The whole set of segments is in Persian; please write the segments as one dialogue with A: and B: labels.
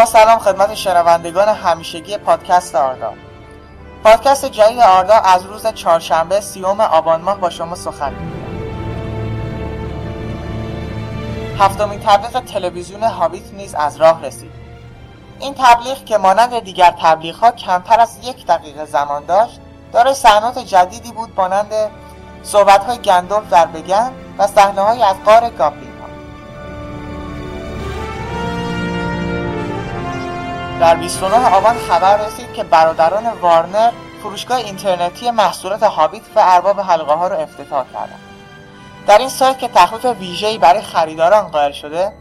A: با سلام خدمت شنوندگان همیشگی پادکست آردا. پادکست جدید آردا از روز چهارشنبه سیوم آبان ماه با شما سخن هفتمین تبلیغ تلویزیون هابیت نیز از راه رسید. این تبلیغ که مانند دیگر تبلیغ ها کمتر از یک دقیقه زمان داشت داره صحنات جدیدی بود مانند صحبت های گندم در بگن و صحنه های از قار گابلین در 29 آبان خبر رسید که برادران وارنر فروشگاه اینترنتی محصولات هابیت و ارباب حلقه ها رو افتتاح کردند. در این سایت که تخفیف ویژه‌ای برای خریداران قائل شده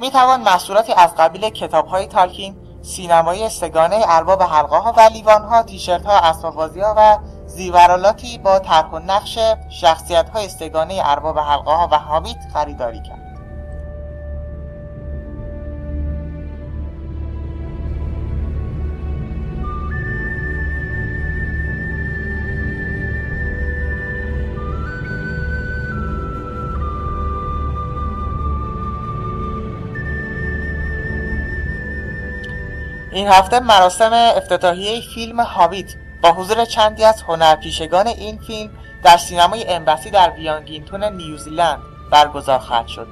A: می توان محصولاتی از قبیل کتاب های تالکین سینمایی سگانه ارباب حلقه ها و لیوان ها تیشرت ها و زیورالاتی با طرح و نقش شخصیت های سگانه ارباب حلقه ها و هابیت خریداری کرد. این هفته مراسم افتتاحیه فیلم هابیت با حضور چندی از هنرپیشگان این فیلم در سینمای Embassy در ولینگتون نیوزیلند برگزار خواهد شد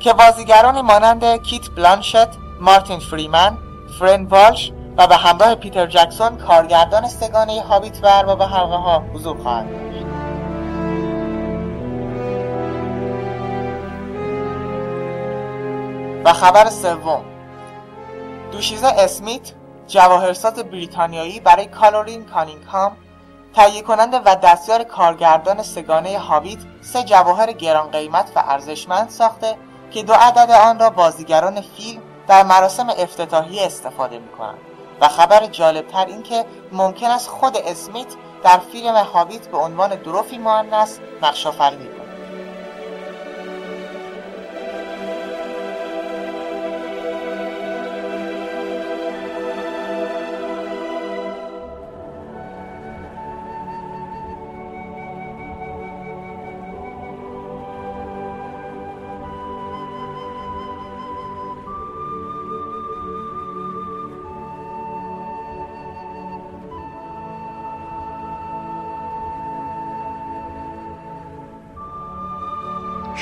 A: که بازیگرانی مانند کیت بلانشت، مارتین فریمن، فرن والش و به همراه پیتر جکسون کارگردان سه‌گانه هابیت و ارباب حلقه ها حضور خواهند داشت. و خبر سوم دوشیزه اسمیت جواهرساز بریتانیایی برای کالورین کانینگهام تهیه کننده و دستیار کارگردان سگانه هابیت سه جواهر گران قیمت و ارزشمند ساخته که دو عدد آن را بازیگران فیلم در مراسم افتتاحی استفاده می کنند و خبر جالبتر این که ممکن است خود اسمیت در فیلم هابیت به عنوان دروفی مؤنث نقش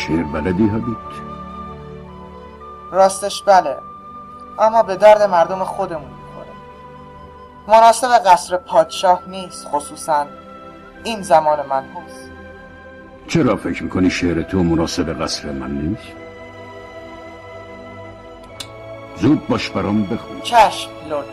B: شعر بلدی هابیت
A: راستش بله. اما به درد مردم خودمون می‌خوره. مناسب قصر پادشاه نیست خصوصا این زمان منحوس
B: چرا فکر می‌کنی شعر تو مناسب قصر من نیست؟ زود باش برام بخون.
A: چشم لورد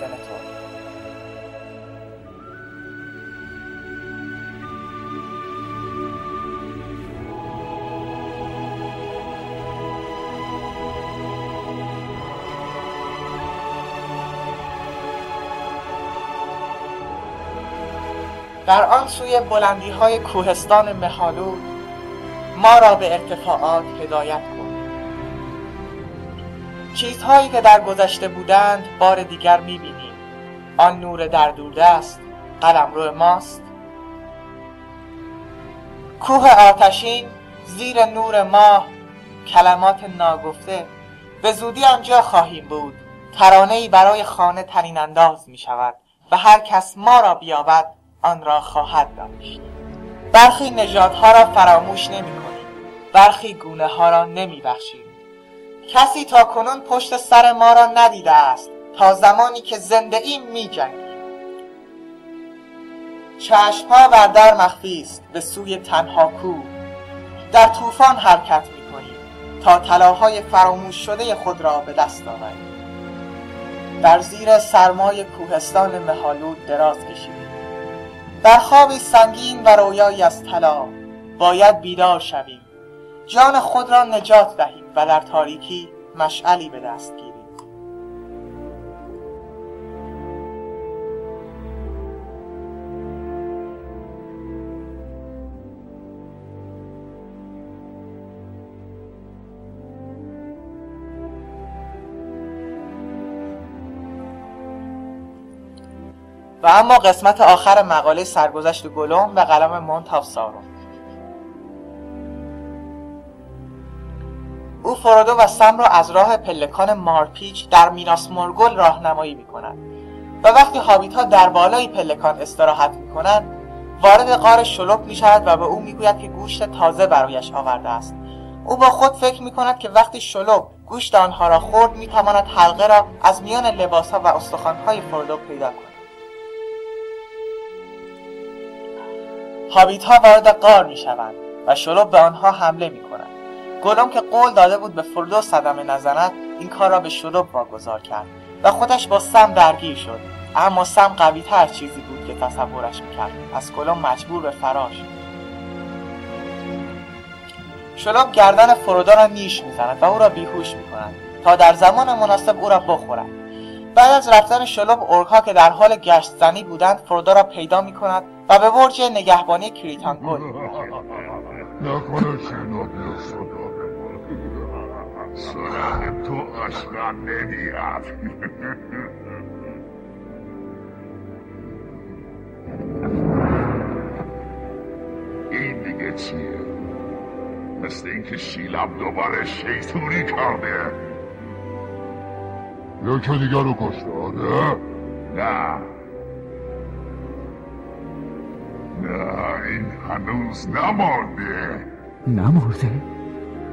A: در آن سوی بلندی های کوهستان مهالود ما را به ارتفاعات هدایت کن. چیزهایی که در گذشته بودند بار دیگر می‌بینیم. آن نور در دوردست قلمرو ماست. کوه آتشین زیر نور ماه کلمات ناگفته. به زودی آنجا خواهیم بود. ترانهای برای خانه تنین انداز می شود و هر کس ما را بیابد. آن را خواهد داشت. برخی نژادها را فراموش نمی کنیم. برخی گونه ها را نمی بخشیم. کسی تا کنون پشت سر ما را ندیده است. تا زمانی که زنده ایم می جنگیم. چشمها بر در مخفی است. به سوی تنها کو در طوفان حرکت می کنیم. تا طلاهای فراموش شده خود را به دست آوریم. در زیر سرمای کوهستان مهالود دراز کشیدیم در خوابی سنگین و رویایی از طلا باید بیدار شویم. جان خود را نجات دهیم و در تاریکی مشعلی به دست گیریم. و اما قسمت آخر مقاله سرگذشت گلوم و قلم مونتاف سارون او فرودو و سم را از راه پلکان مارپیچ در میناس مورگل راهنمایی می کند و وقتی هابیت ها در بالای پلکان استراحت می کنند وارد غار شلوک می شود و به او می گوید که گوشت تازه برایش آورده است. او با خود فکر می کند که وقتی شلوک گوشت آنها را خورد می تواند حلقه را از میان لباس ها و استخوان های پیدا کند. هابیت ها وارد غار می شوند و شلوک به آنها حمله می کند گلوم که قول داده بود به فردو صدمه نزند این کار را به شلوک واگذار کرد و خودش با سم درگیر شد. اما سم قوی تر چیزی بود که تصورش می‌کرد. پس گلوم مجبور به فرار شد. شلوک گردن فرودو را نیش می‌زند و او را بیهوش می‌کند تا در زمان مناسب او را بخورد. بعد از رفتن شلوک اورکها که در حال گشت زنی بودند فرودو را پیدا می‌کند و به برج نگهبانی کریتان گل
C: سراغ تو اصلا نمیاد این دیگه چیه؟ مثل اینکه شیلم دوباره شیطونی کرده.
D: یکی دیگر رو کشته. آره؟
C: نه. نه این هنوز نمانده
B: نمرده؟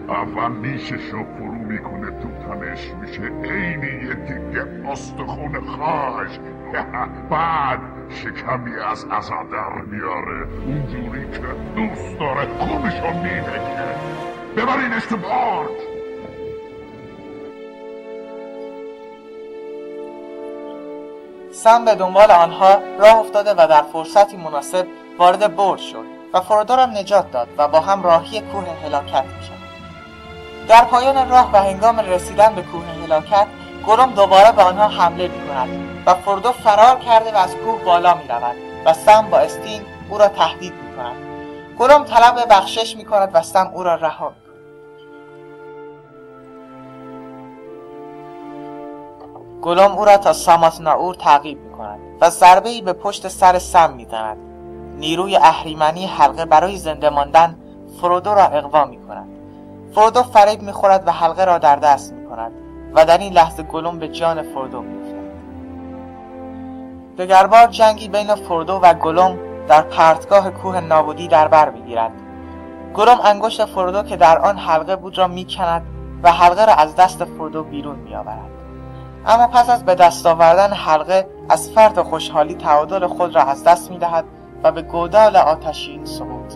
C: اول نیشش رو فرو می‌کنه تو تنش. میشه عینی یه دیگه استخون خاش. بعد شکمی از ازا در میاره. اونجوری که دوست داره خونشو میبکه ببرینش تو برج
A: سم به دنبال آنها راه افتاده و در فرصتی مناسب وارد برج شد و فرودو را نجات داد و با هم راهی کوه هلاکت می‌شد در پایان راه و هنگام رسیدن به کوه هلاکت گلوم دوباره به آنها حمله می کند و فردو فرار کرده و از کوه بالا می رود و سم با استین او را تهدید می کند گلوم طلب بخشش می کند و سم او را رها می کند گلوم او را تا سامات ناور تعقیب می کند و ضربه ای به پشت سر سم می زند نیروی اهریمنی حلقه برای زنده ماندن فرودو را اقوا می کند فرودو فریب می خورد و حلقه را در دست می کند و در این لحظه گلوم به جان فردو میافتد دگربار جنگی بین فردو و گلوم در پرتگاه کوه نابودی در بر می‌گیرد. گلوم انگشت فردو که در آن حلقه بود را می‌کند و حلقه را از دست فردو بیرون میآورد. اما پس از به دست آوردن حلقه از فرط خوشحالی تعادل خود را از دست می‌دهد و به گودال آتشین سقوط.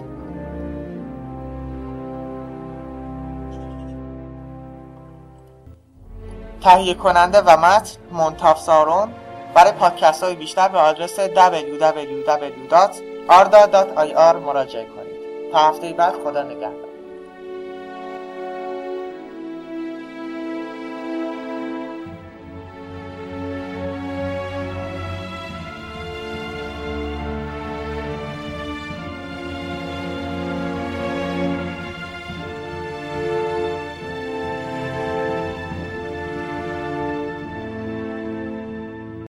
A: تهیه کننده و متن منتاف سارون. برای پادکست های بیشتر به آدرس www.arda.ir مراجعه کنید. تا هفته بعد خدا نگهدار.